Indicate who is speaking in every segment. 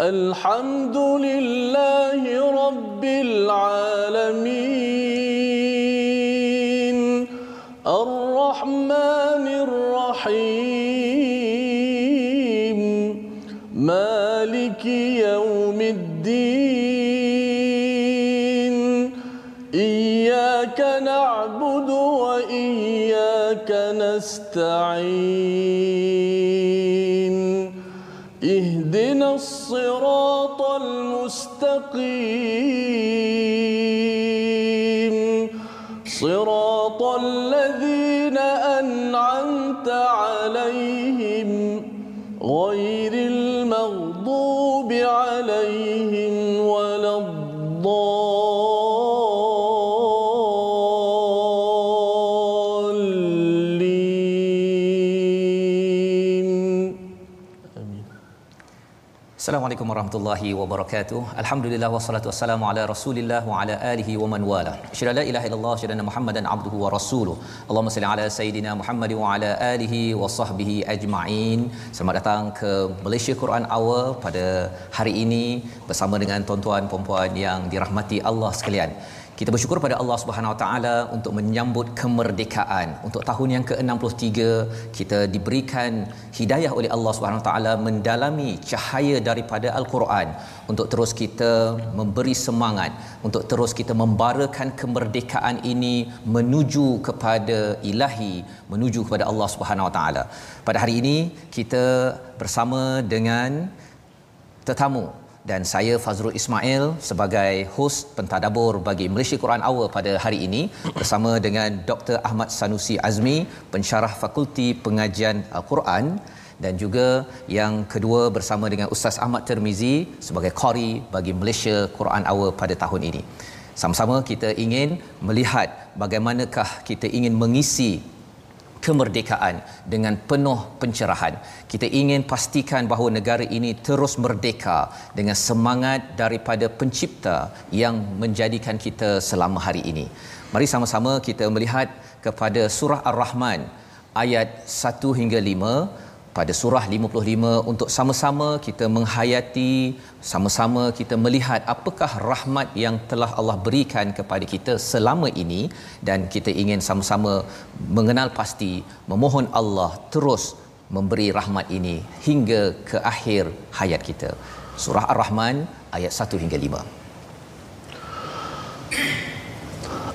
Speaker 1: الحمد
Speaker 2: warahmatullahi wabarakatuh. Alhamdulillah wassalatu wassalamu ala Rasulillah wa ala alihi wa man wala. Asyhadu la ilaha illallah anna Muhammadan abduhu wa rasuluh. Allahumma salli ala sayidina Muhammad wa ala alihi wa sahbihi ajma'in. Selamat datang ke Malaysia Quran Hour pada hari ini bersama dengan tuan-tuan puan-puan yang dirahmati Allah sekalian. Kita bersyukur pada Allah Subhanahu Wa Taala untuk menyambut kemerdekaan. Untuk tahun yang ke-63 kita diberikan hidayah oleh Allah Subhanahu Wa Taala mendalami cahaya daripada Al-Quran untuk terus kita memberi semangat, untuk terus kita membarakan kemerdekaan ini menuju kepada ilahi, menuju kepada Allah Subhanahu Wa Taala. Pada hari ini kita bersama dengan tetamu dan saya Fazrul Ismail sebagai hos pentadabur bagi Malaysia Quran Hour pada hari ini bersama dengan Dr. Ahmad Sanusi Azmi, pensyarah Fakulti Pengajian Al-Quran dan juga yang kedua bersama dengan Ustaz Ahmad Termizi sebagai qari bagi Malaysia Quran Hour pada tahun ini. Sama-sama kita ingin melihat bagaimanakah kita ingin mengisi kemerdekaan dengan penuh pencerahan. Kita ingin pastikan bahawa negara ini terus merdeka dengan semangat daripada pencipta yang menjadikan kita selama hari ini. Mari sama-sama kita melihat kepada surah Ar-Rahman ayat 1 hingga 5 pada surah 55 untuk sama-sama kita menghayati sama-sama kita melihat apakah rahmat yang telah Allah berikan kepada kita selama ini. Dan kita ingin sama-sama mengenal pasti memohon Allah terus memberi rahmat ini hingga ke akhir hayat kita. Surah ar-rahman ayat 1 hingga 5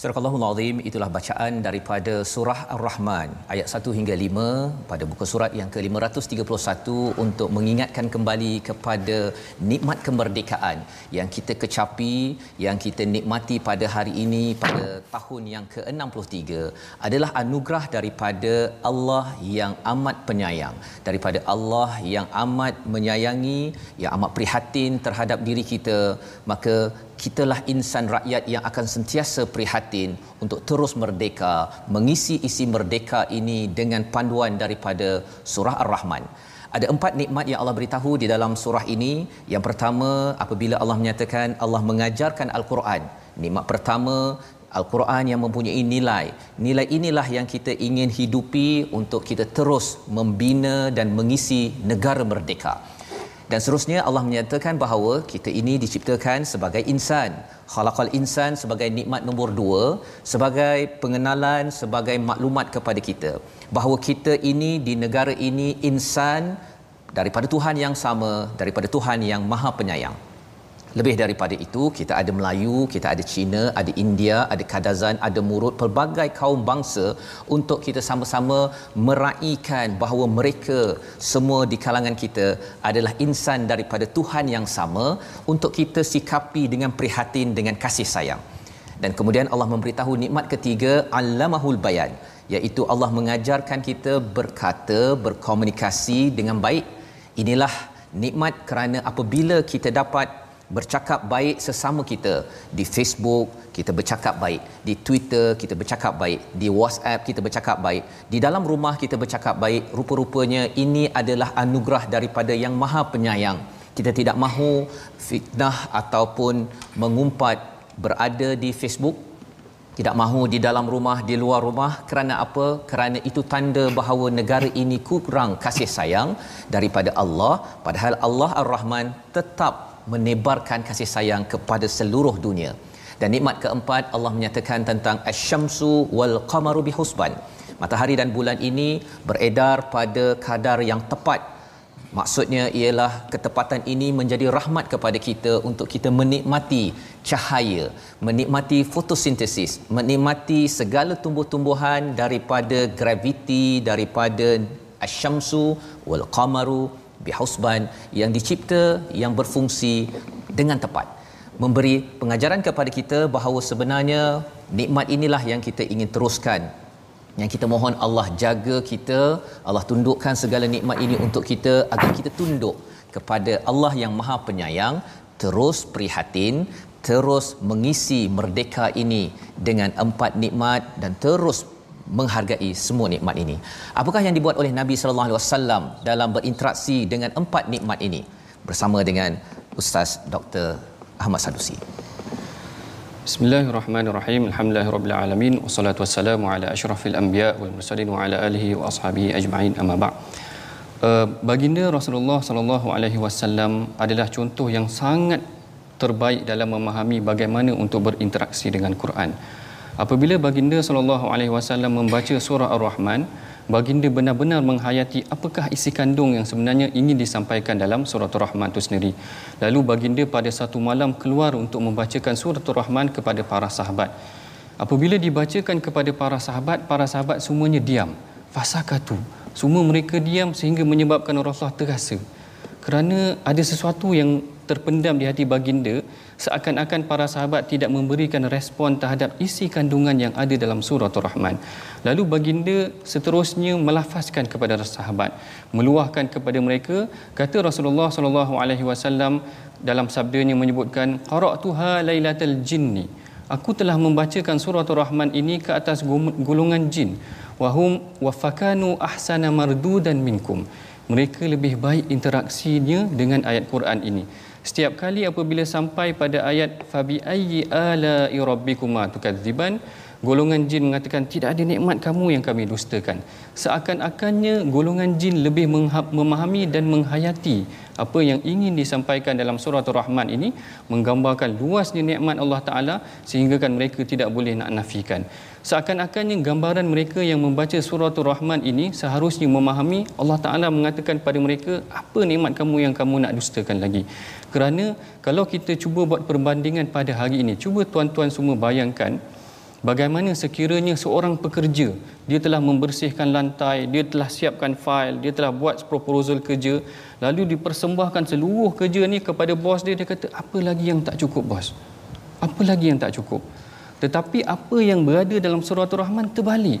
Speaker 2: Surahul Azim itulah bacaan daripada surah Ar-Rahman ayat 1 hingga 5 pada buku surat yang ke-531 untuk mengingatkan kembali kepada nikmat kemerdekaan yang kita kecapi yang kita nikmati pada hari ini pada tahun yang ke-63 adalah anugerah daripada Allah yang amat penyayang daripada Allah yang amat menyayangi yang amat prihatin terhadap diri kita. Maka kitalah insan rakyat yang akan sentiasa prihatin untuk terus merdeka mengisi isi merdeka ini dengan panduan daripada surah ar-rahman ada empat nikmat yang Allah beritahu di dalam surah ini yang pertama apabila Allah menyatakan Allah mengajarkan al-Quran nikmat pertama Al-Quran yang mempunyai nilai. Nilai inilah yang kita ingin hidupi untuk kita terus membina dan mengisi negara merdeka. Dan seterusnya Allah menyatakan bahawa kita ini diciptakan sebagai insan. Khalaqal insan sebagai nikmat nombor dua, sebagai pengenalan, sebagai maklumat kepada kita. Bahawa kita ini di negara ini insan daripada Tuhan yang sama, daripada Tuhan yang maha penyayang. Lebih daripada itu, kita ada Melayu, kita ada Cina, ada India, ada Kadazan, ada Murut, pelbagai kaum bangsa untuk kita sama-sama meraihkan bahawa mereka semua di kalangan kita adalah insan daripada Tuhan yang sama untuk kita sikapi dengan prihatin dengan kasih sayang. Dan kemudian Allah memberitahu nikmat ketiga, Allamahul Bayan, iaitu Allah mengajarkan kita berkata, berkomunikasi dengan baik. Inilah nikmat kerana apabila kita dapat bercakap baik sesama kita di Facebook kita bercakap baik di Twitter kita bercakap baik di WhatsApp kita bercakap baik di dalam rumah kita bercakap baik. Rupa-rupanya ini adalah anugerah daripada yang maha penyayang. Kita tidak mahu fitnah ataupun mengumpat berada di Facebook. Tidak mahu di dalam rumah di luar rumah. Kerana apa? Kerana itu tanda bahawa negara ini kurang kasih sayang daripada Allah. Padahal Allah Ar-Rahman tetap menebarkan kasih sayang kepada seluruh dunia. Dan nikmat keempat Allah menyatakan tentang asy-syamsu wal qamaru bihusban. Matahari dan bulan ini beredar pada kadar yang tepat. Maksudnya ialah ketepatan ini menjadi rahmat kepada kita untuk kita menikmati cahaya, menikmati fotosintesis, menikmati segala tumbuh-tumbuhan daripada graviti, daripada asy-syamsu wal qamaru bihusban yang dicipta yang berfungsi dengan tepat. Memberi pengajaran kepada kita bahawa sebenarnya nikmat inilah yang kita ingin teruskan. Yang kita mohon Allah jaga kita Allah tundukkan segala nikmat ini untuk kita agar kita tunduk kepada Allah yang Maha Penyayang terus prihatin terus mengisi merdeka ini dengan empat nikmat dan terus menghargai semua nikmat ini. Apakah yang dibuat oleh Nabi sallallahu alaihi wasallam dalam berinteraksi dengan empat nikmat ini? Bersama dengan Ustaz Dr. Ahmad Sadusi.
Speaker 3: Bismillahirrahmanirrahim. Alhamdulillahirabbil alamin wassalatu wassalamu ala asyrafil anbiya wal mursalin wa ala alihi wa ashabihi ajma'in amma ba'. Uh, baginda Rasulullah sallallahu alaihi wasallam adalah contoh yang sangat terbaik dalam memahami bagaimana untuk berinteraksi dengan Quran. Apabila baginda sallallahu alaihi wasallam membaca surah Ar-Rahman, baginda benar-benar menghayati apakah isi kandung yang sebenarnya ingin disampaikan dalam surah Ar-Rahman itu sendiri. Lalu baginda pada satu malam keluar untuk membacakan surah Ar-Rahman kepada para sahabat. Apabila dibacakan kepada para sahabat, para sahabat semuanya diam. Fasakatu. Semua mereka diam sehingga menyebabkan Rasulullah terasa. Kerana ada sesuatu yang terpendam di hati baginda seakan-akan para sahabat tidak memberikan respon terhadap isi kandungan yang ada dalam surah Ar-Rahman. Lalu baginda seterusnya melafazkan kepada sahabat, meluahkan kepada mereka, kata Rasulullah sallallahu alaihi wasallam dalam sabdanya menyebutkan qara'tuha lailatal jinni. Aku telah membacakan surah Ar-Rahman ini ke atas golongan jin. Wahum wafakanu ahsana mardudan minkum. Mereka lebih baik interaksinya dengan ayat Quran ini setiap kali apabila sampai pada ayat fabi ayyi ala rabbikuma tukadziban golongan jin mengatakan tidak ada nikmat kamu yang kami dustakan. Seakan-akannya golongan jin lebih memahami dan menghayati apa yang ingin disampaikan dalam surah Ar-Rahman ini menggambarkan luasnya nikmat Allah Taala sehingga kan mereka tidak boleh nak nafikan seakan-akannya gambaran mereka yang membaca surah Ar-Rahman ini seharusnya memahami Allah Taala mengatakan pada mereka apa nikmat kamu yang kamu nak dustakan lagi kerana kalau kita cuba buat perbandingan pada hari ini cuba tuan-tuan semua bayangkan Bagaimana sekiranya seorang pekerja dia telah membersihkan lantai, dia telah siapkan fail, dia telah buat proposal kerja, lalu dipersembahkan seluruh kerja ni kepada bos dia, dia kata apa lagi yang tak cukup bos? Apa lagi yang tak cukup? Tetapi apa yang berada dalam surah Ar-Rahman terbalik.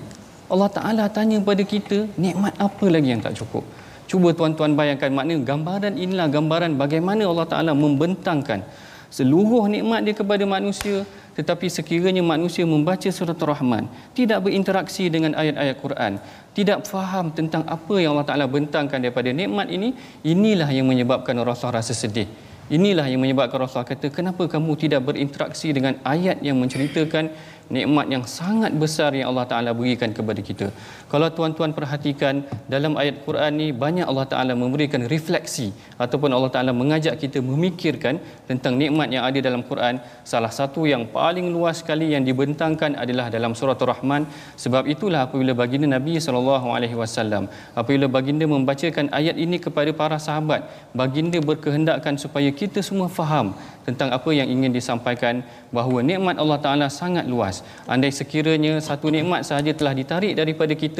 Speaker 3: Allah Taala tanya kepada kita, nikmat apa lagi yang tak cukup? Cuba tuan-tuan bayangkan maknanya gambaran inilah gambaran bagaimana Allah Taala membentangkan seluruh nikmat dia kepada manusia tetapi sekiranya manusia membaca surat Ar-Rahman tidak berinteraksi dengan ayat-ayat Quran tidak faham tentang apa yang Allah Taala bentangkan daripada nikmat ini inilah yang menyebabkan Rasulullah rasa sedih inilah yang menyebabkan Rasulullah kata kenapa kamu tidak berinteraksi dengan ayat yang menceritakan nikmat yang sangat besar yang Allah Taala berikan kepada kita. Kalau tuan-tuan perhatikan dalam ayat Quran ni banyak Allah Taala memberikan refleksi ataupun Allah Taala mengajak kita memikirkan tentang nikmat yang ada dalam Quran. Salah satu yang paling luas sekali yang dibentangkan adalah dalam surah Ar-Rahman. Sebab itulah apabila baginda Nabi sallallahu alaihi wasallam apabila baginda membacakan ayat ini kepada para sahabat, baginda berkehendakkan supaya kita semua faham tentang apa yang ingin disampaikan bahawa nikmat Allah Taala sangat luas. Andai sekiranya satu nikmat sahaja telah ditarik daripada kita,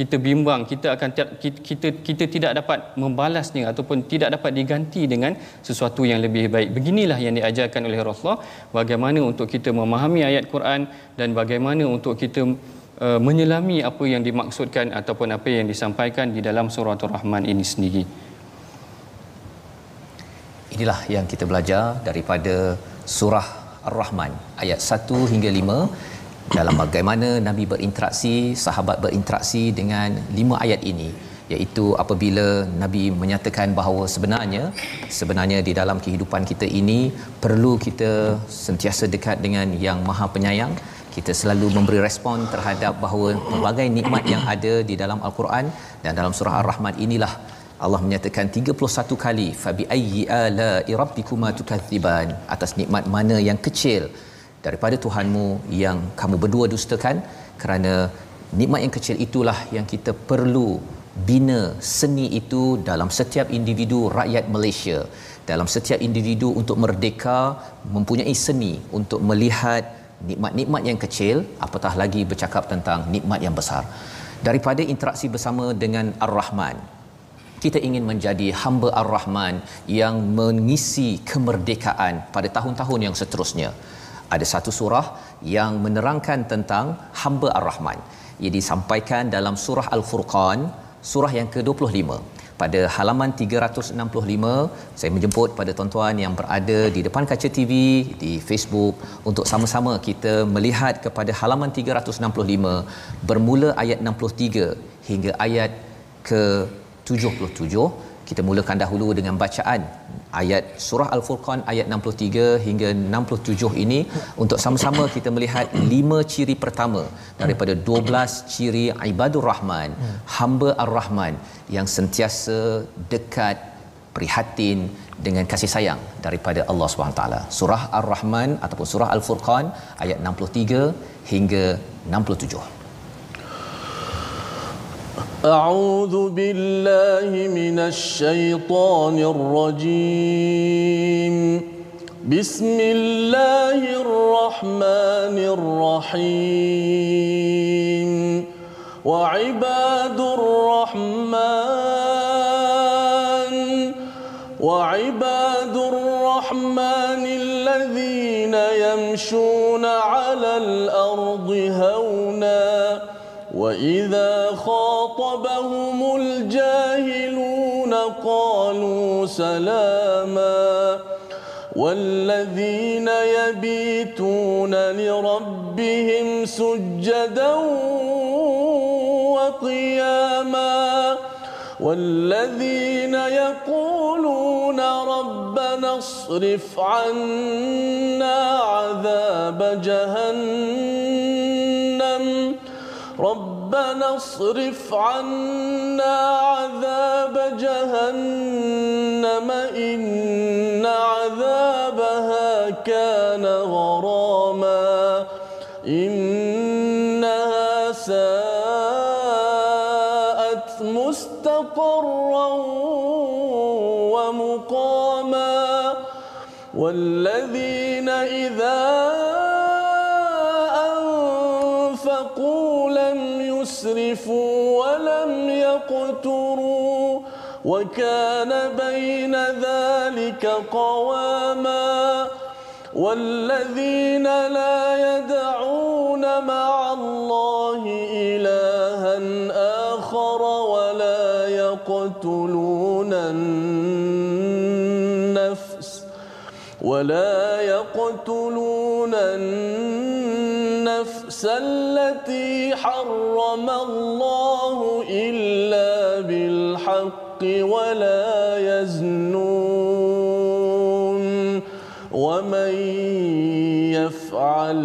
Speaker 3: kita bimbang, kita akan kita, kita kita tidak dapat membalasnya ataupun tidak dapat diganti dengan sesuatu yang lebih baik. Beginilah yang diajarkan oleh Rasulullah bagaimana untuk kita memahami ayat Quran dan bagaimana untuk kita uh, menyelami apa yang dimaksudkan ataupun apa yang disampaikan di dalam surah Ar-Rahman ini sendiri.
Speaker 2: Inilah yang kita belajar daripada surah Ar-Rahman ayat 1 hingga 5 dalam bagaimana Nabi berinteraksi, sahabat berinteraksi dengan lima ayat ini iaitu apabila Nabi menyatakan bahawa sebenarnya sebenarnya di dalam kehidupan kita ini perlu kita sentiasa dekat dengan yang Maha Penyayang. Kita selalu memberi respon terhadap bahawa pelbagai nikmat yang ada di dalam al-Quran dan dalam surah Ar-Rahman inilah Allah menyatakan 31 kali fabi ayyi ala rabbikuma tukadziban atas nikmat mana yang kecil daripada Tuhanmu yang kamu berdua dustakan kerana nikmat yang kecil itulah yang kita perlu bina seni itu dalam setiap individu rakyat Malaysia dalam setiap individu untuk merdeka mempunyai seni untuk melihat nikmat-nikmat yang kecil apatah lagi bercakap tentang nikmat yang besar daripada interaksi bersama dengan Ar-Rahman kita ingin menjadi hamba Ar-Rahman yang mengisi kemerdekaan pada tahun-tahun yang seterusnya. Ada satu surah yang menerangkan tentang hamba Ar-Rahman. Ia disampaikan dalam surah Al-Furqan, surah yang ke-25. Pada halaman 365, saya menjemput pada tuan-tuan yang berada di depan kaca TV, di Facebook untuk sama-sama kita melihat kepada halaman 365 bermula ayat 63 hingga ayat ke 77 kita mulakan dahulu dengan bacaan ayat surah al-furqan ayat 63 hingga 67 ini untuk sama-sama kita melihat lima ciri pertama daripada 12 ciri ibadur rahman hamba ar-rahman yang sentiasa dekat prihatin dengan kasih sayang daripada Allah SWT. Surah Ar-Rahman ataupun surah Al-Furqan ayat 63 hingga 67.
Speaker 1: أعوذ بالله من الشيطان الرجيم. بسم الله الرحمن الرحيم. وعباد الرحمن وعباد الرحمن الذين يمشون على الأرض هونا وإذا خاطبهم الجاهلون قالوا سلاما والذين يبيتون لربهم سجدا وقياما والذين يقولون ربنا اصرف عنا عذاب جهنم ربنا اصرف عنا عذاب جهنم إن عذابها كان يقتروا وكان بين ذلك قواما والذين لا يدعون مع الله إلها آخر ولا يقتلون النفس ولا يقتلون النفس التي حرم الله إلا بالحق ولا يزنون ومن يفعل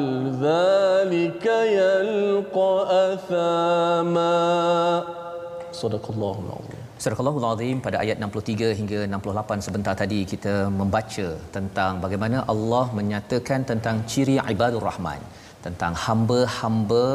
Speaker 1: ذلك يلقى أثاما صدق الله العظيم
Speaker 2: Surah Al-Azim Azim pada ayat 63 hingga 68 sebentar tadi kita membaca tentang bagaimana Allah menyatakan tentang ciri ibadur rahman tentang hamba-hamba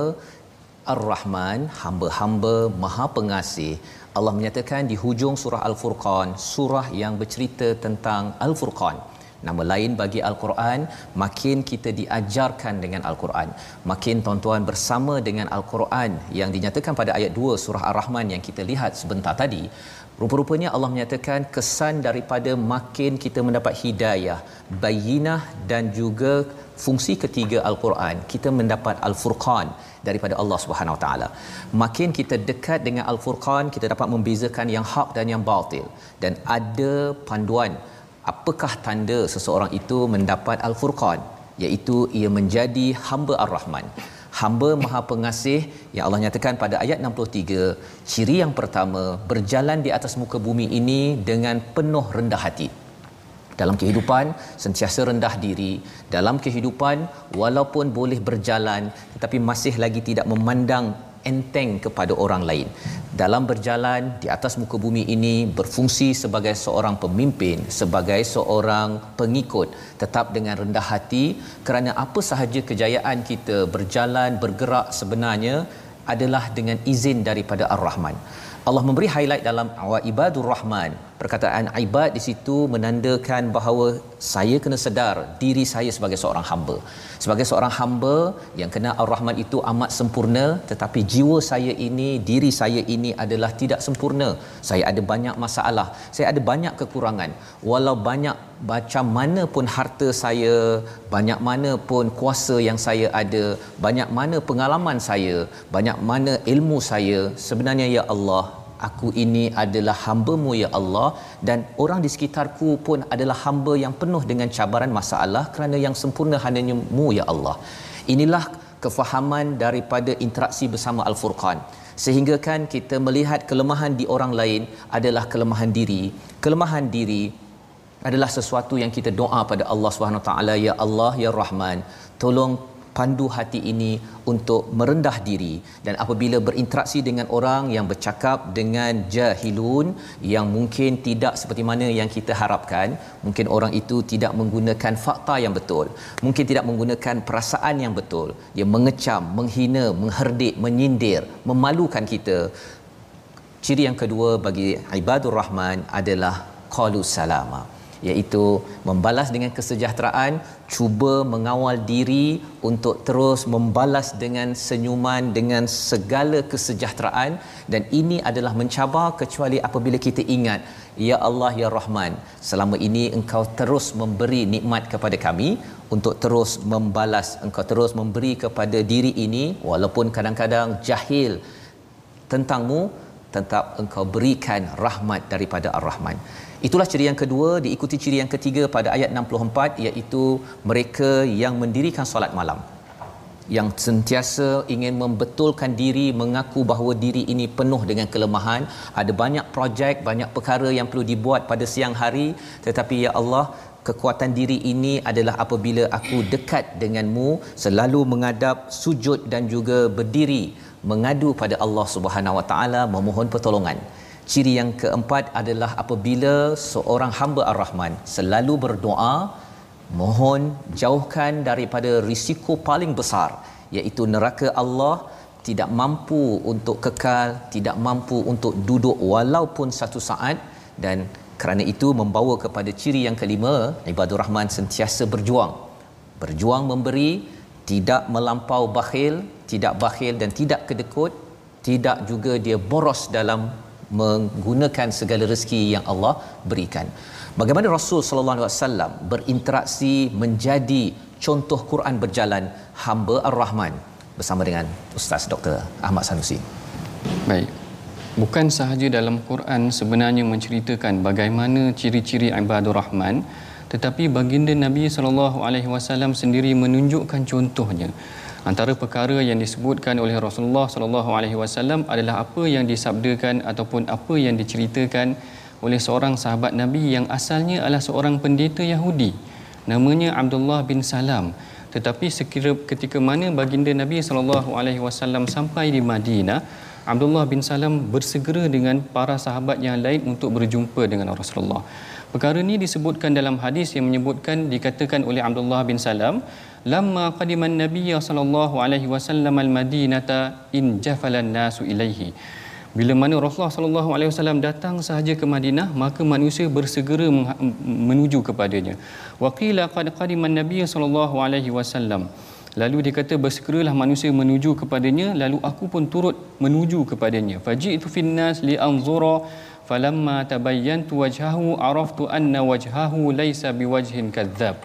Speaker 2: Ar-Rahman, hamba-hamba Maha Pengasih. Allah menyatakan di hujung surah Al-Furqan, surah yang bercerita tentang Al-Furqan. Nama lain bagi Al-Quran, makin kita diajarkan dengan Al-Quran. Makin tuan-tuan bersama dengan Al-Quran yang dinyatakan pada ayat 2 surah Ar-Rahman yang kita lihat sebentar tadi. Rupa-rupanya Allah menyatakan kesan daripada makin kita mendapat hidayah, bayinah dan juga fungsi ketiga Al-Quran, kita mendapat Al-Furqan daripada Allah Subhanahu Wa Taala. Makin kita dekat dengan Al-Furqan, kita dapat membezakan yang hak dan yang batil. Dan ada panduan apakah tanda seseorang itu mendapat al-furqan? Iaitu ia menjadi hamba ar-rahman. Hamba maha pengasih yang Allah nyatakan pada ayat 63 ciri yang pertama berjalan di atas muka bumi ini dengan penuh rendah hati dalam kehidupan sentiasa rendah diri. Dalam kehidupan walaupun boleh berjalan tetapi masih lagi tidak memandang enteng kepada orang lain. Dalam berjalan di atas muka bumi ini berfungsi sebagai seorang pemimpin sebagai seorang pengikut. Tetap dengan rendah hati kerana apa sahaja kejayaan kita berjalan bergerak sebenarnya adalah dengan izin daripada Ar-Rahman. Allah memberi highlight dalam ibadur rahman perkataan ibad di situ menandakan bahawa saya kena sedar diri saya sebagai seorang hamba. Sebagai seorang hamba yang kena ar-rahman itu amat sempurna tetapi jiwa saya ini diri saya ini adalah tidak sempurna. Saya ada banyak masalah. Saya ada banyak kekurangan. Walau banyak macam mana pun harta saya banyak mana pun kuasa yang saya ada banyak mana pengalaman saya banyak mana ilmu saya sebenarnya ya Allah aku ini adalah hamba-Mu ya Allah dan orang di sekitarku pun adalah hamba yang penuh dengan cabaran masalah kerana yang sempurna hanya Mu ya Allah. Inilah kefahaman daripada interaksi bersama Al-Furqan. Sehingga kan kita melihat kelemahan di orang lain adalah kelemahan diri. Kelemahan diri adalah sesuatu yang kita doa pada Allah Subhanahu taala ya Allah ya Rahman tolong pandu hati ini untuk merendah diri. Dan apabila berinteraksi dengan orang yang bercakap dengan jahilun yang mungkin tidak seperti mana yang kita harapkan mungkin orang itu tidak menggunakan fakta yang betul mungkin tidak menggunakan perasaan yang betul dia mengecam menghina mengherdik menyindir memalukan kita ciri yang kedua bagi ibadur rahman adalah qalu salama iaitu membalas dengan kesejahteraan cuba mengawal diri untuk terus membalas dengan senyuman dengan segala kesejahteraan. Dan ini adalah mencabar kecuali apabila kita ingat ya Allah ya Rahman selama ini engkau terus memberi nikmat kepada kami untuk terus membalas engkau terus memberi kepada diri ini walaupun kadang-kadang jahil tentangmu tetap engkau berikan rahmat daripada Ar-Rahman Itulah ciri yang kedua diikuti ciri yang ketiga pada ayat 64 iaitu mereka yang mendirikan solat malam. Yang sentiasa ingin membetulkan diri mengaku bahawa diri ini penuh dengan kelemahan. Ada banyak projek banyak perkara yang perlu dibuat pada siang hari. Tetapi ya Allah kekuatan diri ini adalah apabila aku dekat denganmu selalu mengadap sujud dan juga berdiri mengadu pada Allah Subhanahu Wa Taala memohon pertolongan Ciri yang keempat adalah apabila seorang hamba Ar-Rahman selalu berdoa mohon jauhkan daripada risiko paling besar iaitu neraka Allah tidak mampu untuk kekal, tidak mampu untuk duduk walaupun satu saat dan kerana itu membawa kepada ciri yang kelima ibadur rahman sentiasa berjuang. Berjuang memberi tidak melampau bakhil tidak bakhil dan tidak kedekut tidak juga dia boros dalam menggunakan segala rezeki yang Allah berikan. Bagaimana Rasul sallallahu alaihi wasallam berinteraksi menjadi contoh Quran berjalan hamba Ar-Rahman bersama dengan Ustaz Dr. Ahmad Sanusi.
Speaker 3: Baik. Bukan sahaja dalam Quran sebenarnya menceritakan bagaimana ciri-ciri ibadur Rahman tetapi baginda Nabi sallallahu alaihi wasallam sendiri menunjukkan contohnya. Antara perkara yang disebutkan oleh Rasulullah sallallahu alaihi wasallam adalah apa yang disabdakan ataupun apa yang diceritakan oleh seorang sahabat Nabi yang asalnya adalah seorang pendeta Yahudi namanya Abdullah bin Salam tetapi sekira ketika mana baginda Nabi sallallahu alaihi wasallam sampai di Madinah Abdullah bin Salam bersegera dengan para sahabat yang lain untuk berjumpa dengan Rasulullah. Perkara ini disebutkan dalam hadis yang menyebutkan dikatakan oleh Abdullah bin Salam, "Lamma qadiman Nabiy sallallahu alaihi wasallam al-Madinata in jafalan nasu ilaihi." Bila mana Rasulullah sallallahu alaihi wasallam datang sahaja ke Madinah, maka manusia bersegera menuju kepadanya. Wa qila qad qadiman Nabiy sallallahu alaihi wasallam. Lalu dia kata bersegeralah manusia menuju kepadanya lalu aku pun turut menuju kepadanya. Faji'tu finnas li anzura falamma tabayyantu wajhahu araftu anna wajhahu laysa biwajhin kadzab.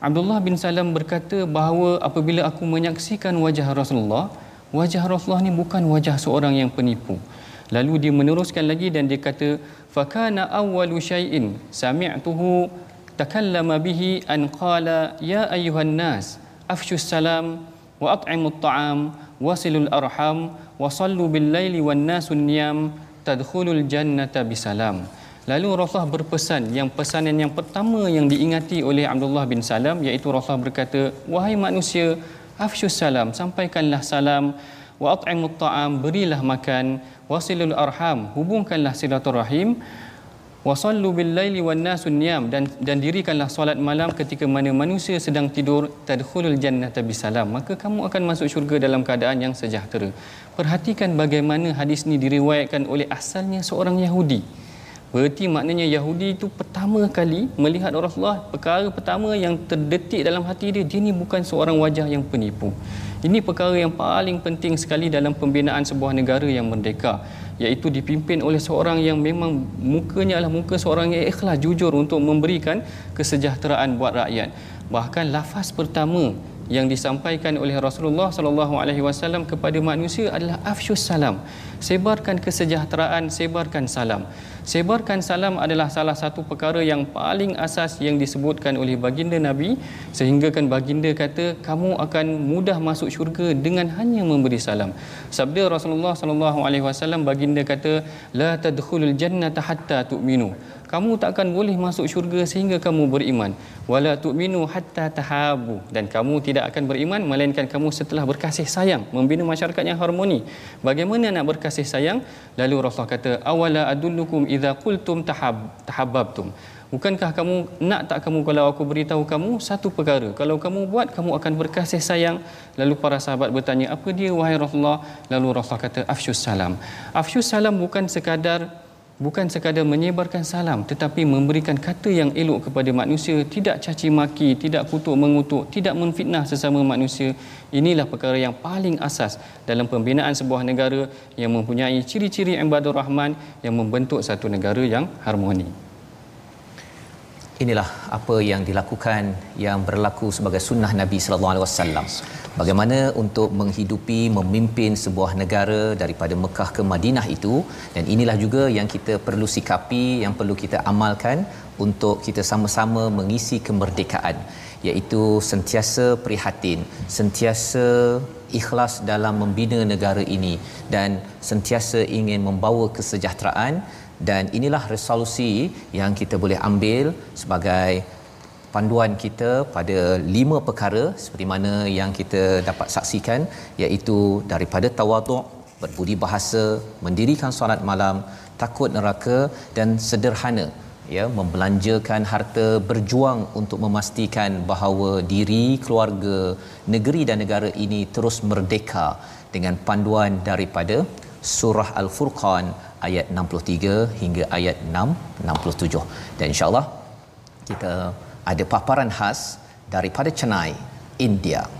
Speaker 3: Abdullah bin Salam berkata bahawa apabila aku menyaksikan wajah Rasulullah, wajah Rasulullah ni bukan wajah seorang yang penipu. Lalu dia meneruskan lagi dan dia kata fakana awwalu syai'in sami'tuhu takallama bihi an qala ya ayyuhan nas afshus salam wa at'imut ta'am wasilul arham wa sallu bil laili wan nasun niyam tadkhulul jannata bisalam Lalu Rasulullah berpesan yang pesanan yang pertama yang diingati oleh Abdullah bin Salam iaitu Rasulullah berkata wahai manusia afshus salam sampaikanlah salam. Wa at'imut ta'am berilah makan. Wasilul arham hubungkanlah silaturahim. Wasallu bil laili wan nasun niyam dan dan dirikanlah solat malam ketika mana manusia sedang tidur tadkhulul jannata bisalam. Maka kamu akan masuk syurga dalam keadaan yang sejahtera. Perhatikan bagaimana hadis ini diriwayatkan oleh asalnya seorang Yahudi Berarti maknanya Yahudi itu pertama kali melihat Rasulullah perkara pertama yang terdetik dalam hati dia dia ni bukan seorang wajah yang penipu. Ini perkara yang paling penting sekali dalam pembinaan sebuah negara yang merdeka iaitu dipimpin oleh seorang yang memang mukanya adalah muka seorang yang ikhlas jujur untuk memberikan kesejahteraan buat rakyat. Bahkan lafaz pertama yang disampaikan oleh Rasulullah sallallahu alaihi wasallam kepada manusia adalah afsyus salam. Sebarkan kesejahteraan, sebarkan salam. Sebarkan salam adalah salah satu perkara yang paling asas yang disebutkan oleh baginda Nabi sehingga kan baginda kata kamu akan mudah masuk syurga dengan hanya memberi salam. Sabda Rasulullah sallallahu alaihi wasallam baginda kata la tadkhulul jannata hatta tu'minu kamu tak akan boleh masuk syurga sehingga kamu beriman. Wala tu'minu hatta tahabu. Dan kamu tidak akan beriman melainkan kamu setelah berkasih sayang membina masyarakat yang harmoni. Bagaimana nak berkasih sayang? Lalu Rasulullah kata awala adullukum idza qultum tahab tahabbtum. Bukankah kamu nak tak kamu kalau aku beritahu kamu satu perkara? Kalau kamu buat kamu akan berkasih sayang. Lalu para sahabat bertanya apa dia wahai Rasulullah? Lalu Rasulullah kata afsyus salam afsyus salam bukan sekadar bukan sekadar menyebarkan salam tetapi memberikan kata yang elok kepada manusia. Tidak caci maki tidak kutuk mengutuk tidak menfitnah sesama manusia. Inilah perkara yang paling asas dalam pembinaan sebuah negara yang mempunyai ciri-ciri ibadur rahman yang membentuk satu negara yang harmoni.
Speaker 2: Inilah apa yang dilakukan yang berlaku sebagai sunnah Nabi sallallahu alaihi wasallam bagaimana untuk menghidupi memimpin sebuah negara daripada Mekah ke Madinah itu? Dan inilah juga yang kita perlu sikapi yang perlu kita amalkan untuk kita sama-sama mengisi kemerdekaan iaitu sentiasa prihatin sentiasa ikhlas dalam membina negara ini dan sentiasa ingin membawa kesejahteraan. Dan inilah resolusi yang kita boleh ambil sebagai panduan kita pada lima perkara seperti mana yang kita dapat saksikan iaitu daripada tawaduk berbudi bahasa mendirikan solat malam takut neraka dan sederhana ya membelanjakan harta berjuang untuk memastikan bahawa diri keluarga negeri dan negara ini terus merdeka dengan panduan daripada surah al-furqan ayat 63 hingga ayat 6 67 dan insyaallah kita ada paparan khas daripada Chennai, India.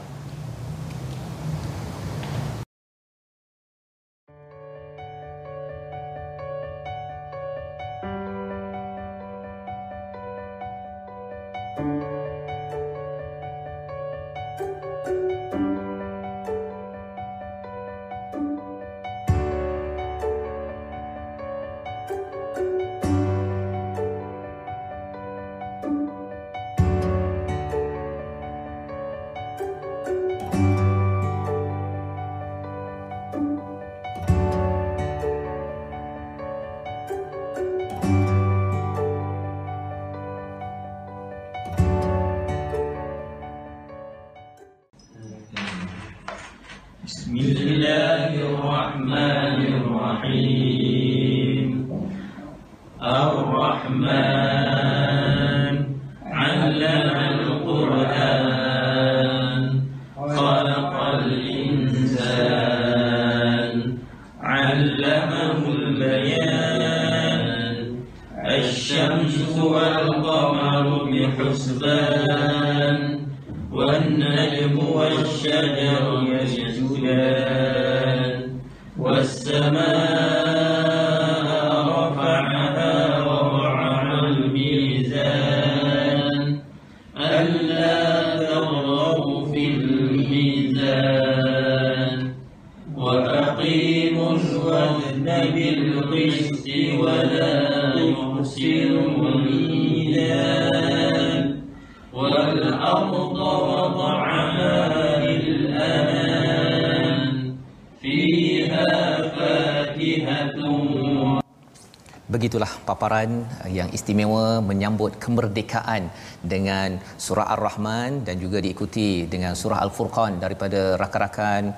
Speaker 2: Paparan yang istimewa menyambut kemerdekaan dengan surah Ar-Rahman dan juga diikuti dengan surah Al-Furqan daripada rakan-rakan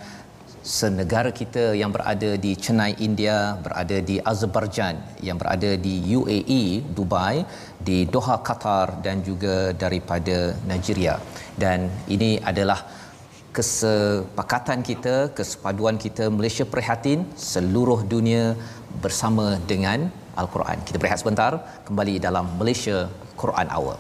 Speaker 2: senegara kita yang berada di Chennai India berada di Azerbaijan yang berada di UAE Dubai di Doha Qatar dan juga daripada Nigeria. Dan ini adalah kesepakatan kita kesepaduan kita Malaysia prihatin seluruh dunia bersama dengan Al-Quran. Kita berehat sebentar kembali dalam Malaysia Quran Hour.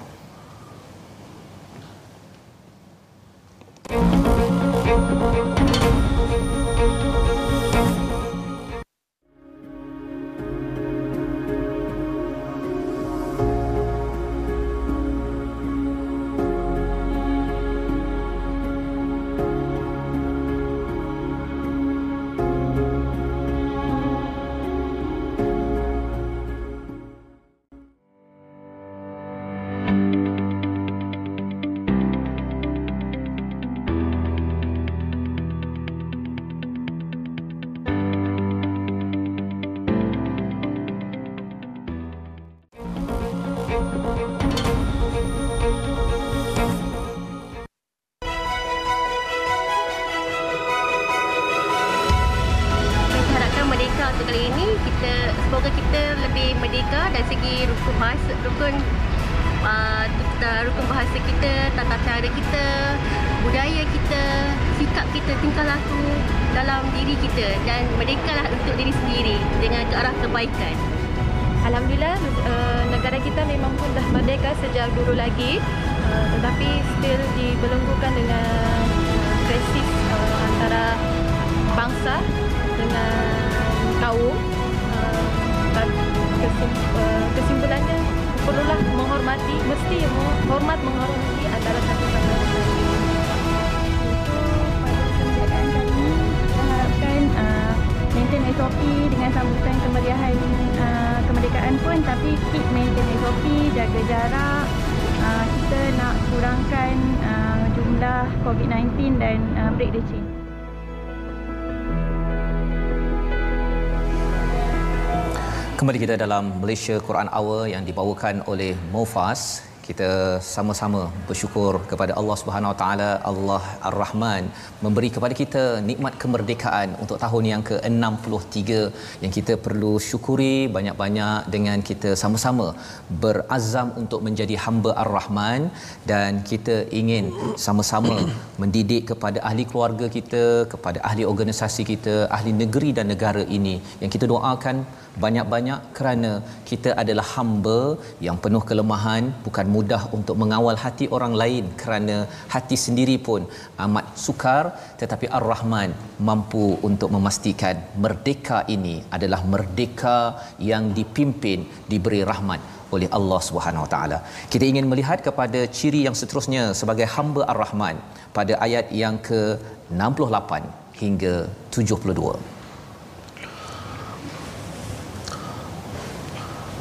Speaker 2: Kembali kita dalam Malaysia Quran Hour yang dibawakan oleh Mofas kita sama-sama bersyukur kepada Allah Subhanahu Wa Taala Allah Ar-Rahman memberi kepada kita nikmat kemerdekaan untuk tahun yang ke-63 yang kita perlu syukuri banyak-banyak dengan kita sama-sama berazam untuk menjadi hamba Ar-Rahman dan kita ingin sama-sama mendidik kepada ahli keluarga kita kepada ahli organisasi kita ahli negeri dan negara ini. Yang kita doakan banyak-banyak kerana kita adalah hamba yang penuh kelemahan bukan mudah untuk mengawal hati orang lain kerana hati sendiri pun amat sukar tetapi Ar-Rahman mampu untuk memastikan merdeka ini adalah merdeka yang dipimpin diberi rahmat oleh Allah Subhanahu Wa Taala. Kita ingin melihat kepada ciri yang seterusnya sebagai hamba Ar-Rahman pada ayat yang ke-68 hingga 72.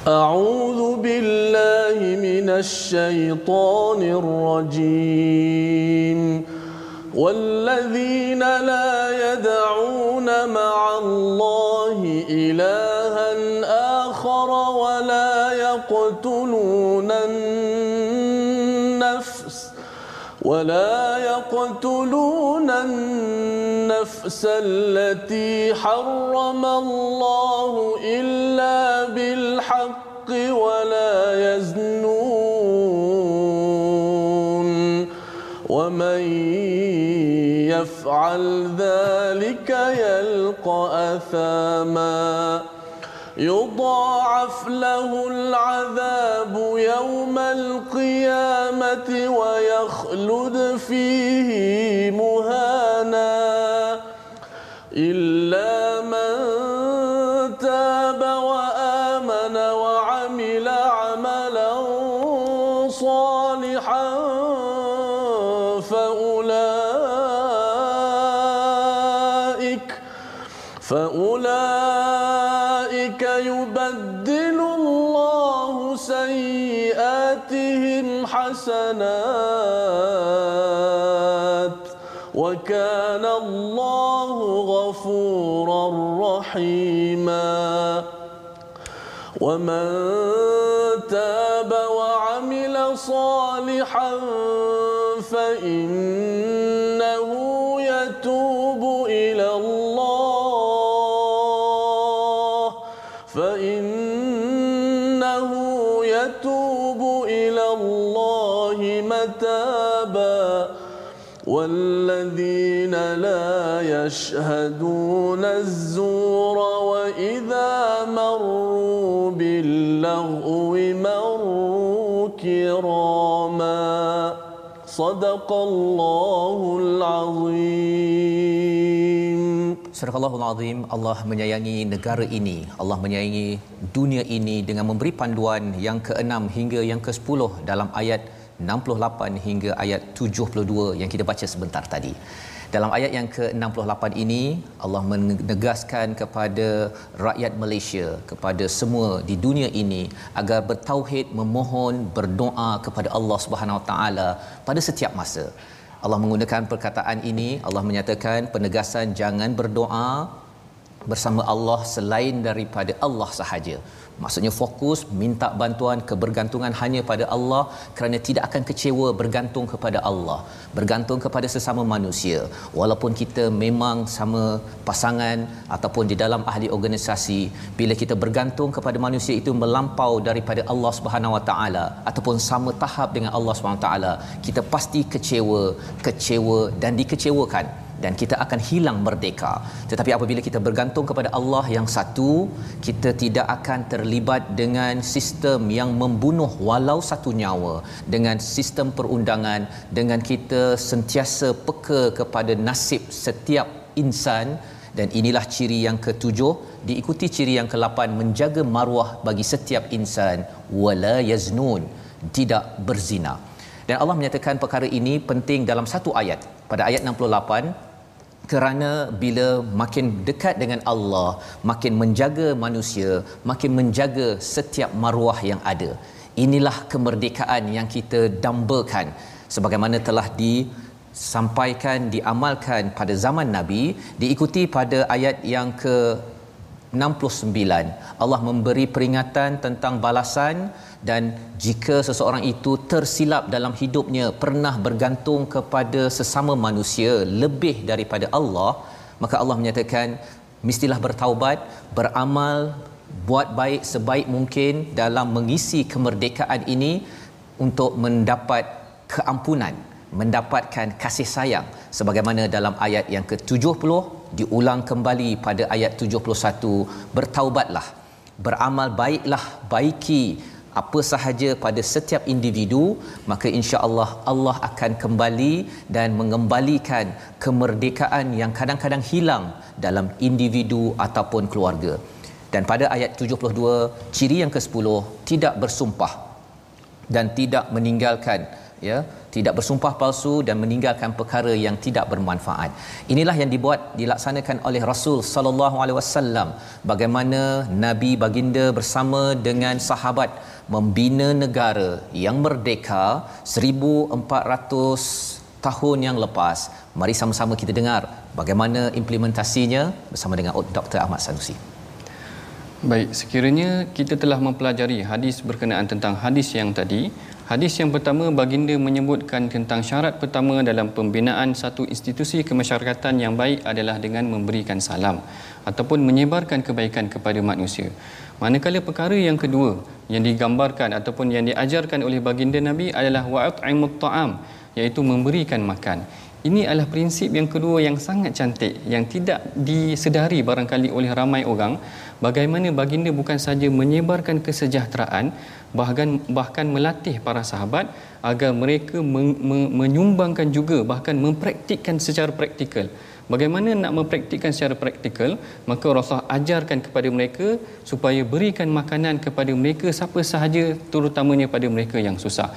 Speaker 1: أعوذ بالله من الشيطان الرجيم. والذين لا يدعون مع الله إلها آخر ولا يقتلون النفس ولا يقتلون النفس التي حرم الله إلا بالحق ولا يزنون ومن يفعل ذلك يلقى أثاما يضاعف له العذاب يوم القيامة ويخلد فيه مهانا رحيما. ومن تاب وعمل صالحا فإنه والذين لا يشهدون الزور وإذا مروا باللغو مروا كراما صدق الله العظيم
Speaker 2: Surah Allahul Azim Allah menyayangi negara ini Allah menyayangi dunia ini dengan memberi panduan yang ke-6 hingga yang ke-10 dalam ayat 68 hingga ayat 72 yang kita baca sebentar tadi. Dalam ayat yang ke-68 ini Allah menegaskan kepada rakyat Malaysia kepada semua di dunia ini agar bertauhid memohon berdoa kepada Allah Subhanahu Wa Taala pada setiap masa. Allah menggunakan perkataan ini Allah menyatakan penegasan jangan berdoa bersama Allah selain daripada Allah sahaja. Maksudnya fokus minta bantuan kebergantungan hanya pada Allah kerana tidak akan kecewa bergantung kepada Allah, bergantung kepada sesama manusia. Walaupun kita memang sama pasangan ataupun di dalam ahli organisasi, bila kita bergantung kepada manusia itu melampau daripada Allah Subhanahu Wa Taala ataupun sama tahap dengan Allah Subhanahu Wa Taala, kita pasti kecewa, kecewa dan dikecewakan dan kita akan hilang merdeka. Tetapi apabila kita bergantung kepada Allah yang satu, kita tidak akan terlibat dengan sistem yang membunuh walau satu nyawa, dengan sistem perundangan, dengan kita sentiasa peka kepada nasib setiap insan. Dan inilah ciri yang ketujuh. Diikuti ciri yang kelapan menjaga maruah bagi setiap insan. Wala yaznun tidak berzina. Dan Allah menyatakan perkara ini penting dalam satu ayat. Pada ayat 68 kerana bila makin dekat dengan Allah makin menjaga manusia makin menjaga setiap maruah yang ada. Inilah kemerdekaan yang kita dambakan. Sebagaimana telah disampaikan diamalkan pada zaman nabi diikuti pada ayat yang ke 69 Allah memberi peringatan tentang balasan dan jika seseorang itu tersilap dalam hidupnya pernah bergantung kepada sesama manusia lebih daripada Allah maka Allah menyatakan mestilah bertaubat beramal buat baik sebaik mungkin dalam mengisi kemerdekaan ini untuk mendapat keampunan mendapatkan kasih sayang. Sebagaimana dalam ayat yang ke-70 diulang kembali pada ayat 71 bertaubatlah beramal baiklah baiki apa sahaja pada setiap individu maka insya-Allah Allah akan kembali dan mengembalikan kemerdekaan yang kadang-kadang hilang dalam individu ataupun keluarga. Dan pada ayat 72 ciri yang ke-10 tidak bersumpah dan tidak meninggalkan ya tidak bersumpah palsu dan meninggalkan perkara yang tidak bermanfaat. Inilah yang dibuat dilaksanakan oleh Rasul sallallahu alaihi wasallam bagaimana nabi baginda bersama dengan sahabat membina negara yang merdeka 1400 tahun yang lepas. Mari sama-sama kita dengar bagaimana implementasinya bersama dengan Dr. Ahmad Sanusi.
Speaker 3: Baik, sekiranya kita telah mempelajari hadis berkenaan tentang hadis yang tadi, Hadis yang pertama baginda menyebutkan tentang syarat pertama dalam pembinaan satu institusi kemasyarakatan yang baik adalah dengan memberikan salam ataupun menyebarkan kebaikan kepada manusia. Manakala perkara yang kedua yang digambarkan ataupun yang diajarkan oleh baginda Nabi adalah wa'at'imut ta'am iaitu memberikan makan. Ini adalah prinsip yang kedua yang sangat cantik yang tidak disedari barangkali oleh ramai orang bagaimana baginda bukan saja menyebarkan kesejahteraan bahkan bahkan melatih para sahabat agar mereka men- men- menyumbangkan juga bahkan mempraktikkan secara praktikal Bagaimana nak mempraktikkan secara praktikal maka Rasulullah ajarkan kepada mereka supaya berikan makanan kepada mereka siapa sahaja terutamanya pada mereka yang susah.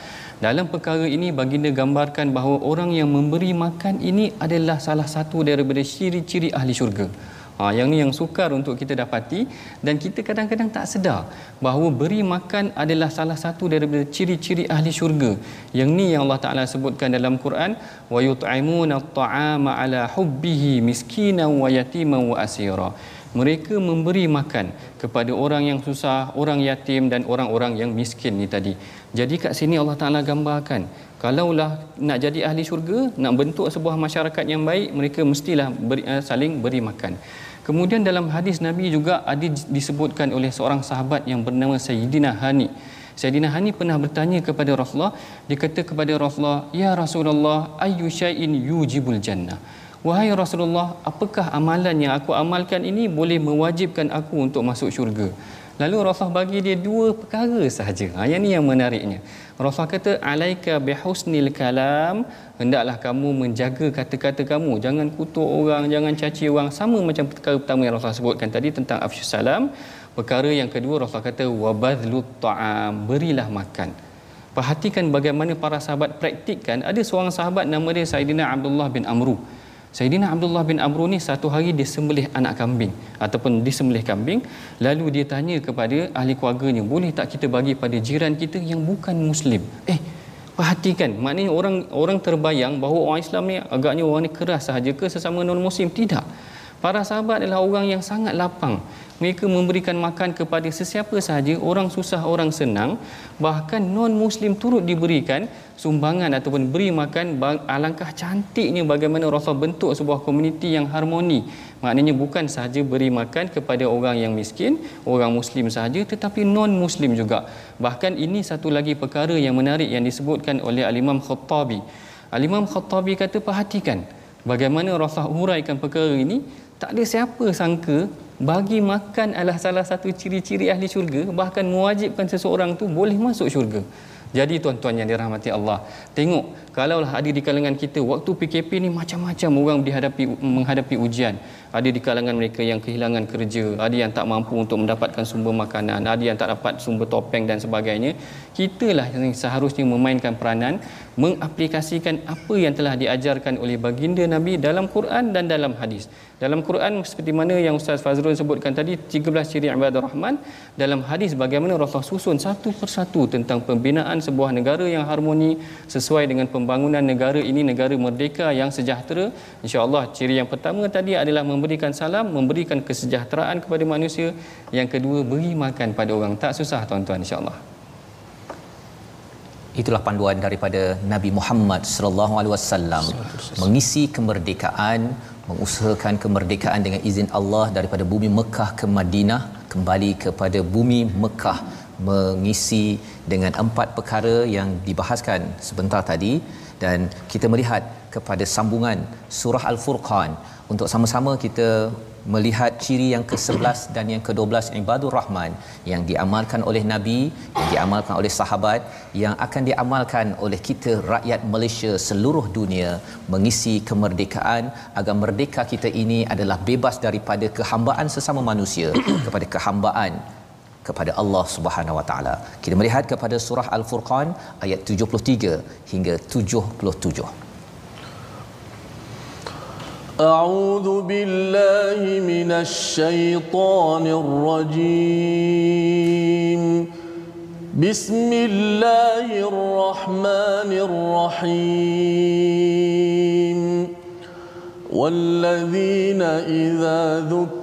Speaker 3: Dalam perkara ini baginda gambarkan bahawa orang yang memberi makan ini adalah salah satu daripada ciri-ciri ahli syurga. Ha, yang ni yang sukar untuk kita dapati dan kita kadang-kadang tak sedar bahawa beri makan adalah salah satu daripada ciri-ciri ahli syurga. Yang ni yang Allah Taala sebutkan dalam Quran wa yut'imuna at'ama ala hubbihi miskinan wa yatiman wa asira. Mereka memberi makan kepada orang yang susah, orang yatim dan orang-orang yang miskin ni tadi. Jadi kat sini Allah Taala gambarkan kalaulah nak jadi ahli syurga, nak bentuk sebuah masyarakat yang baik, mereka mestilah beri, uh, saling beri makan. Kemudian dalam hadis Nabi juga ada disebutkan oleh seorang sahabat yang bernama Sayyidina Hani. Sayyidina Hani pernah bertanya kepada Rasulullah, dia kata kepada Rasulullah, "Ya Rasulullah, ayyu syai'in yujibul jannah?" Wahai Rasulullah, apakah amalan yang aku amalkan ini boleh mewajibkan aku untuk masuk syurga? Lalu Rasulullah bagi dia dua perkara sahaja. Ha, yang ni yang menariknya. Rasulullah kata, Alaika bihusnil kalam, hendaklah kamu menjaga kata-kata kamu. Jangan kutuk orang, jangan caci orang. Sama macam perkara pertama yang Rasulullah sebutkan tadi tentang afsyus salam. Perkara yang kedua Rasulullah kata, wabadlut ta'am, berilah makan. Perhatikan bagaimana para sahabat praktikkan. Ada seorang sahabat nama dia Sayyidina Abdullah bin Amru. Sayyidina Abdullah bin Amru ni satu hari dia sembelih anak kambing ataupun disembelih kambing. Lalu dia tanya kepada ahli keluarganya boleh tak kita bagi pada jiran kita yang bukan muslim? Eh perhatikan maknanya orang orang terbayang bahawa orang Islam ni agaknya orang ni keras sahaja ke sesama non muslim tidak para sahabat adalah orang yang sangat lapang. Mereka memberikan makan kepada sesiapa sahaja orang susah orang senang. Bahkan non muslim turut diberikan sumbangan ataupun beri makan alangkah cantiknya bagaimana Rasul bentuk sebuah komuniti yang harmoni. Maknanya bukan sahaja beri makan kepada orang yang miskin orang muslim sahaja tetapi non muslim juga. Bahkan ini satu lagi perkara yang menarik yang disebutkan oleh al-Imam Khattabi. al-Imam Khattabi kata perhatikan bagaimana Rasul huraikan perkara ini tak ada siapa sangka bagi makan adalah salah satu ciri-ciri ahli syurga bahkan mewajibkan seseorang tu boleh masuk syurga jadi tuan-tuan yang dirahmati Allah tengok kalaulah ada di kalangan kita waktu PKP ni macam-macam orang dihadapi menghadapi ujian ada di kalangan mereka yang kehilangan kerja ada yang tak mampu untuk mendapatkan sumber makanan ada yang tak dapat sumber topeng dan sebagainya kitalah yang seharusnya memainkan peranan mengaplikasikan apa yang telah diajarkan oleh baginda Nabi dalam Quran dan dalam hadis. Dalam Quran seperti mana yang Ustaz Fazrul sebutkan tadi 13 ciri ibadah Rahman, dalam hadis bagaimana Rasulullah susun satu persatu tentang pembinaan sebuah negara yang harmoni sesuai dengan pembangunan negara ini negara merdeka yang sejahtera. Insya-Allah ciri yang pertama tadi adalah memberikan salam, memberikan kesejahteraan kepada manusia. Yang kedua beri makan pada orang tak susah tuan-tuan insya-Allah.
Speaker 2: Itulah panduan daripada Nabi Muhammad sallallahu alaihi wasallam mengisi kemerdekaan, mengusahakan kemerdekaan dengan izin Allah daripada bumi Mekah ke Madinah, kembali kepada bumi Mekah mengisi dengan empat perkara yang dibahaskan sebentar tadi dan kita melihat kepada sambungan surah Al-Furqan. Untuk sama-sama kita melihat ciri yang ke-11 dan yang ke-12 ibadur rahman yang diamalkan oleh nabi yang diamalkan oleh sahabat yang akan diamalkan oleh kita rakyat Malaysia seluruh dunia mengisi kemerdekaan. Agar merdeka kita ini adalah bebas daripada kehambaan sesama manusia kepada kehambaan kepada Allah Subhanahu Wa Taala. Kita melihat kepada surah Al-Furqan ayat 73 hingga 77.
Speaker 1: أعوذ بالله من الشيطان الرجيم بسم الله الرحمن الرحيم والذين إذا ذكروا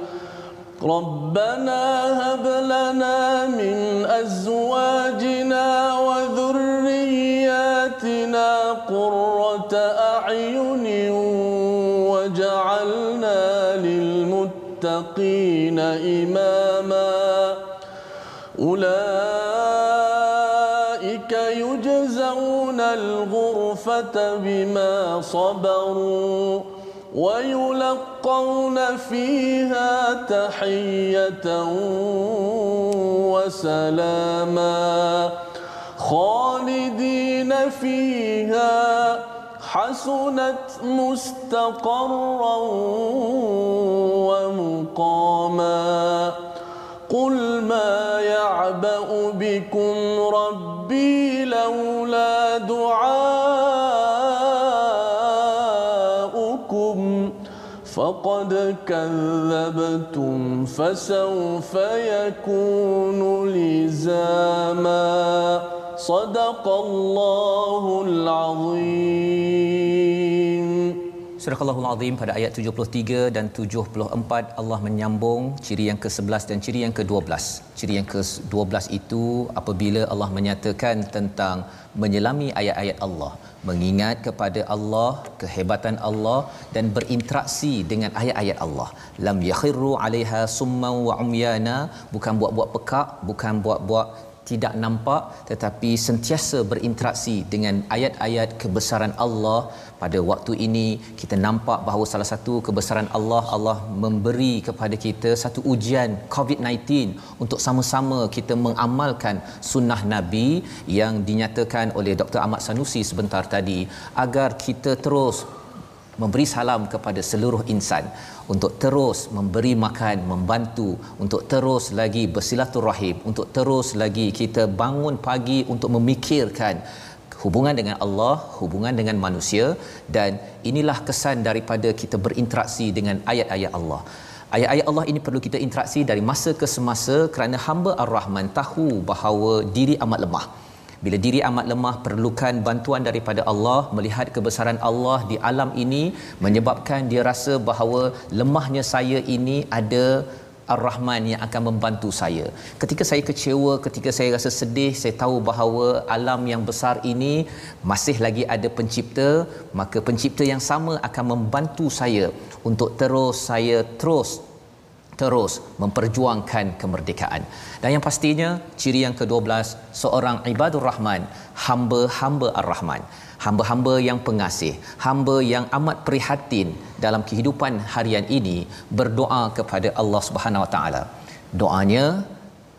Speaker 1: ربنا هب لنا من أزواجنا وذرياتنا قرة أعين وجعلنا للمتقين إماما. أولئك يجزون الغرفة بما صبروا ويلقون فيها تحية وسلاما خالدين فيها حسنت مستقرا ومقاما قل ما يعبأ بكم ربي لولا دعاؤكم فقد كذبتم فسوف يكون لزاما صدق الله العظيم
Speaker 2: Surah Al-Allahul Azim pada ayat 73 dan 74 Allah menyambung ciri yang ke-11 dan ciri yang ke-12. Ciri yang ke-12 itu apabila Allah menyatakan tentang menyelami ayat-ayat Allah, mengingat kepada Allah, kehebatan Allah dan berinteraksi dengan ayat-ayat Allah. Lam yakhirru 'alaiha summan wa umyana, bukan buat-buat pekak, bukan buat-buat tidak nampak tetapi sentiasa berinteraksi dengan ayat-ayat kebesaran Allah pada waktu ini kita nampak bahawa salah satu kebesaran Allah Allah memberi kepada kita satu ujian COVID-19 untuk sama-sama kita mengamalkan sunnah Nabi yang dinyatakan oleh Dr. Ahmad Sanusi sebentar tadi agar kita terus memberi salam kepada seluruh insan untuk terus memberi makan membantu untuk terus lagi bersilaturahim untuk terus lagi kita bangun pagi untuk memikirkan hubungan dengan Allah, hubungan dengan manusia dan inilah kesan daripada kita berinteraksi dengan ayat-ayat Allah. Ayat-ayat Allah ini perlu kita interaksi dari masa ke semasa kerana hamba Ar-Rahman tahu bahawa diri amat lemah. Bila diri amat lemah perlukan bantuan daripada Allah melihat kebesaran Allah di alam ini menyebabkan dia rasa bahawa lemahnya saya ini ada Ar-Rahman yang akan membantu saya. Ketika saya kecewa, ketika saya rasa sedih, saya tahu bahawa alam yang besar ini masih lagi ada pencipta, maka pencipta yang sama akan membantu saya untuk terus saya terus terus memperjuangkan kemerdekaan. Dan yang pastinya ciri yang ke-12 seorang ibadur rahman, hamba-hamba ar-rahman, hamba-hamba yang pengasih, hamba yang amat prihatin dalam kehidupan harian ini berdoa kepada Allah Subhanahu Wa Taala. Doanya,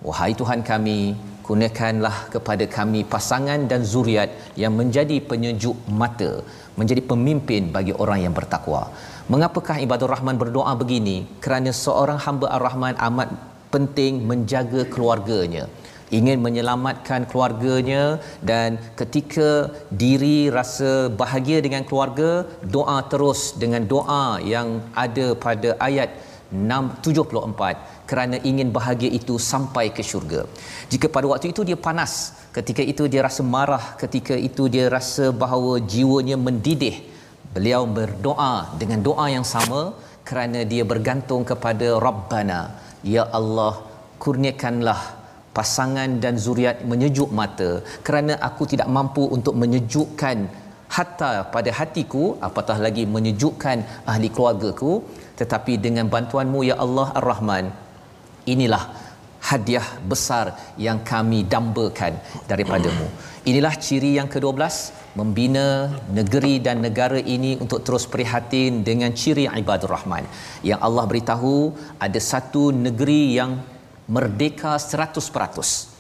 Speaker 2: wahai Tuhan kami, kurniakanlah kepada kami pasangan dan zuriat yang menjadi penyejuk mata, menjadi pemimpin bagi orang yang bertakwa. Mengapakah ibadur rahman berdoa begini? Kerana seorang hamba ar-Rahman amat penting menjaga keluarganya ingin menyelamatkan keluarganya dan ketika diri rasa bahagia dengan keluarga doa terus dengan doa yang ada pada ayat 674 kerana ingin bahagia itu sampai ke syurga. Jika pada waktu itu dia panas, ketika itu dia rasa marah, ketika itu dia rasa bahawa jiwanya mendidih, beliau berdoa dengan doa yang sama kerana dia bergantung kepada Rabbana. Ya Allah, kurniakanlah pasangan dan zuriat menyejuk mata kerana aku tidak mampu untuk menyejukkan hatta pada hatiku apatah lagi menyejukkan ahli keluargaku tetapi dengan bantuanmu ya Allah Ar-Rahman inilah hadiah besar yang kami dambakan daripadamu inilah ciri yang ke-12 membina negeri dan negara ini untuk terus prihatin dengan ciri ibadur rahman yang Allah beritahu ada satu negeri yang merdeka 100%.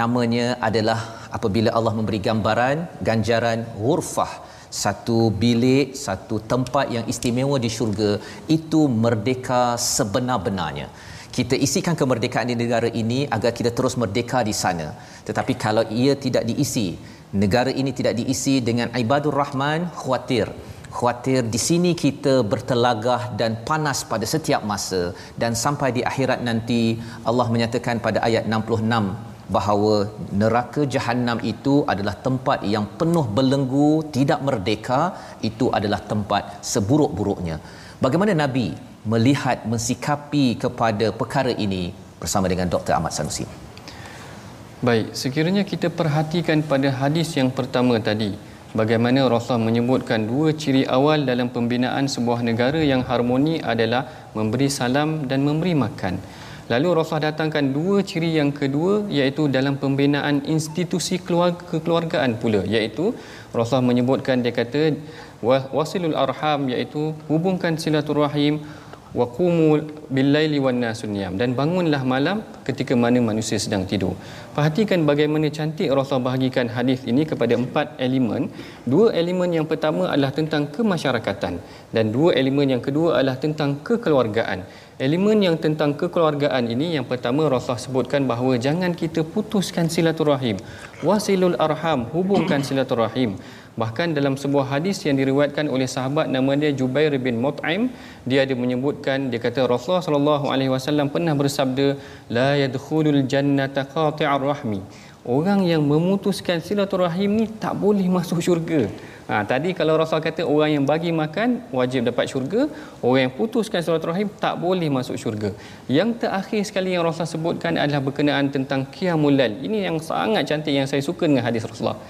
Speaker 2: Namanya adalah apabila Allah memberi gambaran ganjaran ghurfah satu bilik satu tempat yang istimewa di syurga itu merdeka sebenar-benarnya kita isikan kemerdekaan di negara ini agar kita terus merdeka di sana. Tetapi kalau ia tidak diisi negara ini tidak diisi dengan ibadur rahman khawatir. Khawatir di sini kita bertelagah dan panas pada setiap masa. Dan sampai di akhirat nanti Allah menyatakan pada ayat 66 bahawa neraka jahanam itu adalah tempat yang penuh belenggu tidak merdeka. Itu adalah tempat seburuk-buruknya. Bagaimana nabi melihat mensikapi kepada perkara ini bersama dengan Dr Ahmad Sanusi
Speaker 3: Baik, sekiranya kita perhatikan pada hadis yang pertama tadi, bagaimana Rasulullah menyebutkan dua ciri awal dalam pembinaan sebuah negara yang harmoni adalah memberi salam dan memberi makan. Lalu Rasulullah datangkan dua ciri yang kedua iaitu dalam pembinaan institusi keluarga kekeluargaan pula iaitu Rasulullah menyebutkan dia kata wasilul arham iaitu hubungkan silaturahim wa qumu billaili nasunyam dan bangunlah malam ketika mana manusia sedang tidur. Perhatikan bagaimana cantik Rasulullah bahagikan hadis ini kepada empat elemen. Dua elemen yang pertama adalah tentang kemasyarakatan dan dua elemen yang kedua adalah tentang kekeluargaan. Elemen yang tentang kekeluargaan ini yang pertama Rasulullah sebutkan bahawa jangan kita putuskan silaturahim. Wasilul arham, hubungkan silaturahim. Bahkan dalam sebuah hadis yang diriwayatkan oleh sahabat nama dia Jubair bin Mut'im, dia ada menyebutkan dia kata Rasulullah sallallahu alaihi wasallam pernah bersabda la yadkhulul jannata qati'ar rahmi. Orang yang memutuskan silaturahim ni tak boleh masuk syurga. Ha, tadi kalau Rasul kata orang yang bagi makan wajib dapat syurga, orang yang putuskan silaturahim tak boleh masuk syurga. Yang terakhir sekali yang Rasul sebutkan adalah berkenaan tentang qiyamul lail. Ini yang sangat cantik yang saya suka dengan hadis Rasulullah.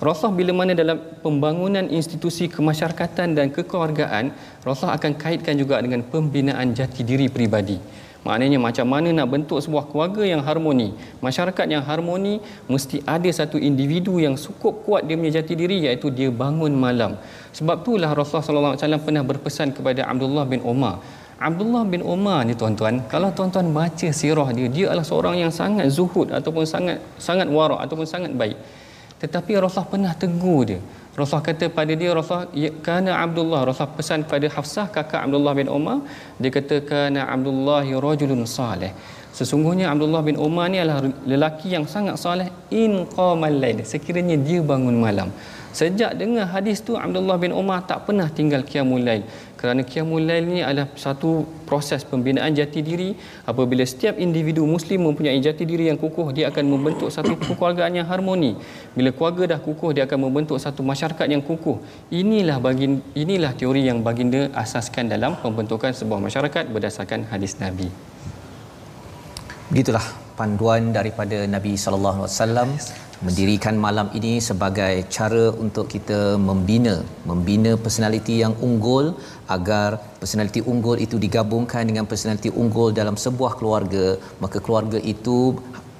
Speaker 3: Rasulullah bila mana dalam pembangunan institusi kemasyarakatan dan kekeluargaan, Rasulullah akan kaitkan juga dengan pembinaan jati diri peribadi. Maknanya macam mana nak bentuk sebuah keluarga yang harmoni, masyarakat yang harmoni mesti ada satu individu yang cukup kuat dia punya jati diri iaitu dia bangun malam. Sebab itulah Rasulullah wasallam pernah berpesan kepada Abdullah bin Umar. Abdullah bin Umar ni tuan-tuan, kalau tuan-tuan baca sirah dia, dia adalah seorang yang sangat zuhud ataupun sangat sangat wara ataupun sangat baik. Tetapi Rasulullah pernah tegur dia. Rasulullah kata pada dia Rasulullah ya, kana Abdullah. Rasulullah pesan pada Hafsah kakak Abdullah bin Umar dia kata kana Abdullah rajulun salih. Sesungguhnya Abdullah bin Umar ni adalah lelaki yang sangat soleh in qamal lail sekiranya dia bangun malam. Sejak dengar hadis tu Abdullah bin Umar tak pernah tinggal qiyamul lail kerana qiyamul lail ni adalah satu proses pembinaan jati diri. Apabila setiap individu muslim mempunyai jati diri yang kukuh dia akan membentuk satu kekeluargaan yang harmoni. Bila keluarga dah kukuh dia akan membentuk satu masyarakat yang kukuh. Inilah bagi inilah teori yang baginda asaskan dalam pembentukan sebuah masyarakat berdasarkan hadis nabi.
Speaker 2: Begitulah panduan daripada Nabi sallallahu alaihi wasallam mendirikan malam ini sebagai cara untuk kita membina membina personaliti yang unggul agar personaliti unggul itu digabungkan dengan personaliti unggul dalam sebuah keluarga. Maka keluarga itu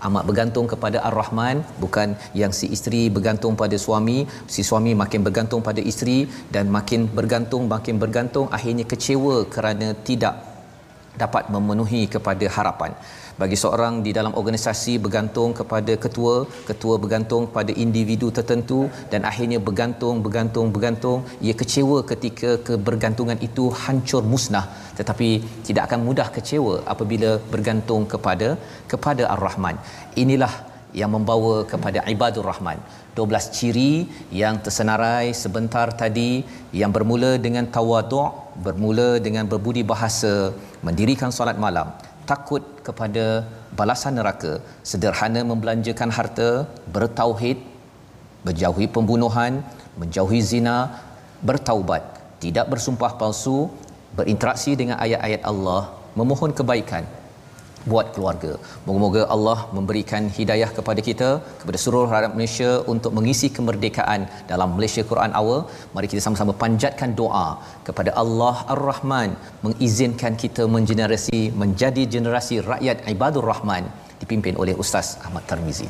Speaker 2: amat bergantung kepada Ar-Rahman bukan yang si isteri bergantung pada suami. Si suami makin bergantung pada isteri dan makin bergantung makin bergantung akhirnya kecewa kerana tidak dapat memenuhi kepada harapan bagi seorang di dalam organisasi bergantung kepada ketua ketua bergantung pada individu tertentu dan akhirnya bergantung bergantung bergantung ia kecewa ketika kebergantungan itu hancur musnah. Tetapi tidak akan mudah kecewa apabila bergantung kepada kepada ar-rahman. Inilah yang membawa kepada ibadur rahman. 12 ciri yang tersenarai sebentar tadi yang bermula dengan tawaduk bermula dengan berbudi bahasa mendirikan solat malam takut kepada balasan neraka sederhana membelanjakan harta bertauhid berjauhi pembunuhan menjauhi zina bertaubat tidak bersumpah palsu berinteraksi dengan ayat-ayat Allah memohon kebaikan buat keluarga. Moga-moga Allah memberikan hidayah kepada kita kepada seluruh rakyat Malaysia untuk mengisi kemerdekaan dalam Malaysia Quran Hour. Mari kita sama-sama panjatkan doa kepada Allah Ar-Rahman mengizinkan kita mengenerasi menjadi generasi rakyat ibadur rahman dipimpin oleh Ustaz Ahmad Tarmizi.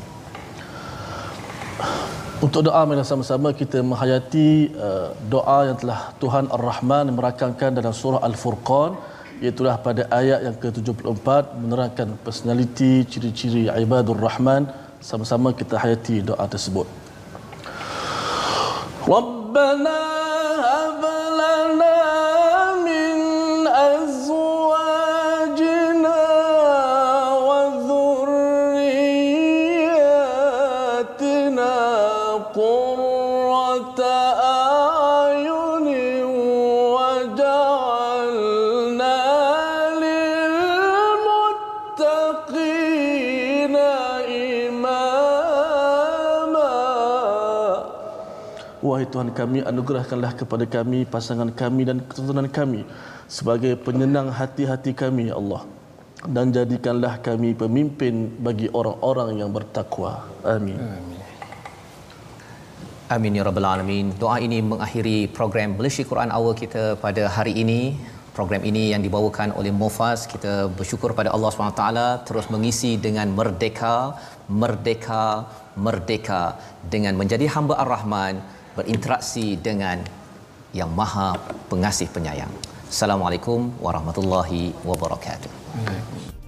Speaker 1: Untuk doa mari sama-sama kita menghayati uh, doa yang telah Tuhan Ar-Rahman merakamkan dalam surah Al-Furqan Itulah pada ayat yang ke-74 menerangkan personaliti ciri-ciri ibadur rahman sama-sama kita hayati doa tersebut. Rabbana hab Tuhan kami, anugerahkanlah kepada kami pasangan kami dan keturunan kami sebagai penyenang hati-hati kami, ya Allah. Dan jadikanlah kami pemimpin bagi orang-orang yang bertakwa. Amin.
Speaker 2: Amin ya rabbal alamin. Doa ini mengakhiri program Malaysia Quran Hour kita pada hari ini. Program ini yang dibawakan oleh Mufas. Kita bersyukur pada Allah SWT terus mengisi dengan merdeka, merdeka, merdeka dengan menjadi hamba Ar-Rahman berinteraksi dengan yang Maha Pengasih Penyayang. Assalamualaikum warahmatullahi wabarakatuh.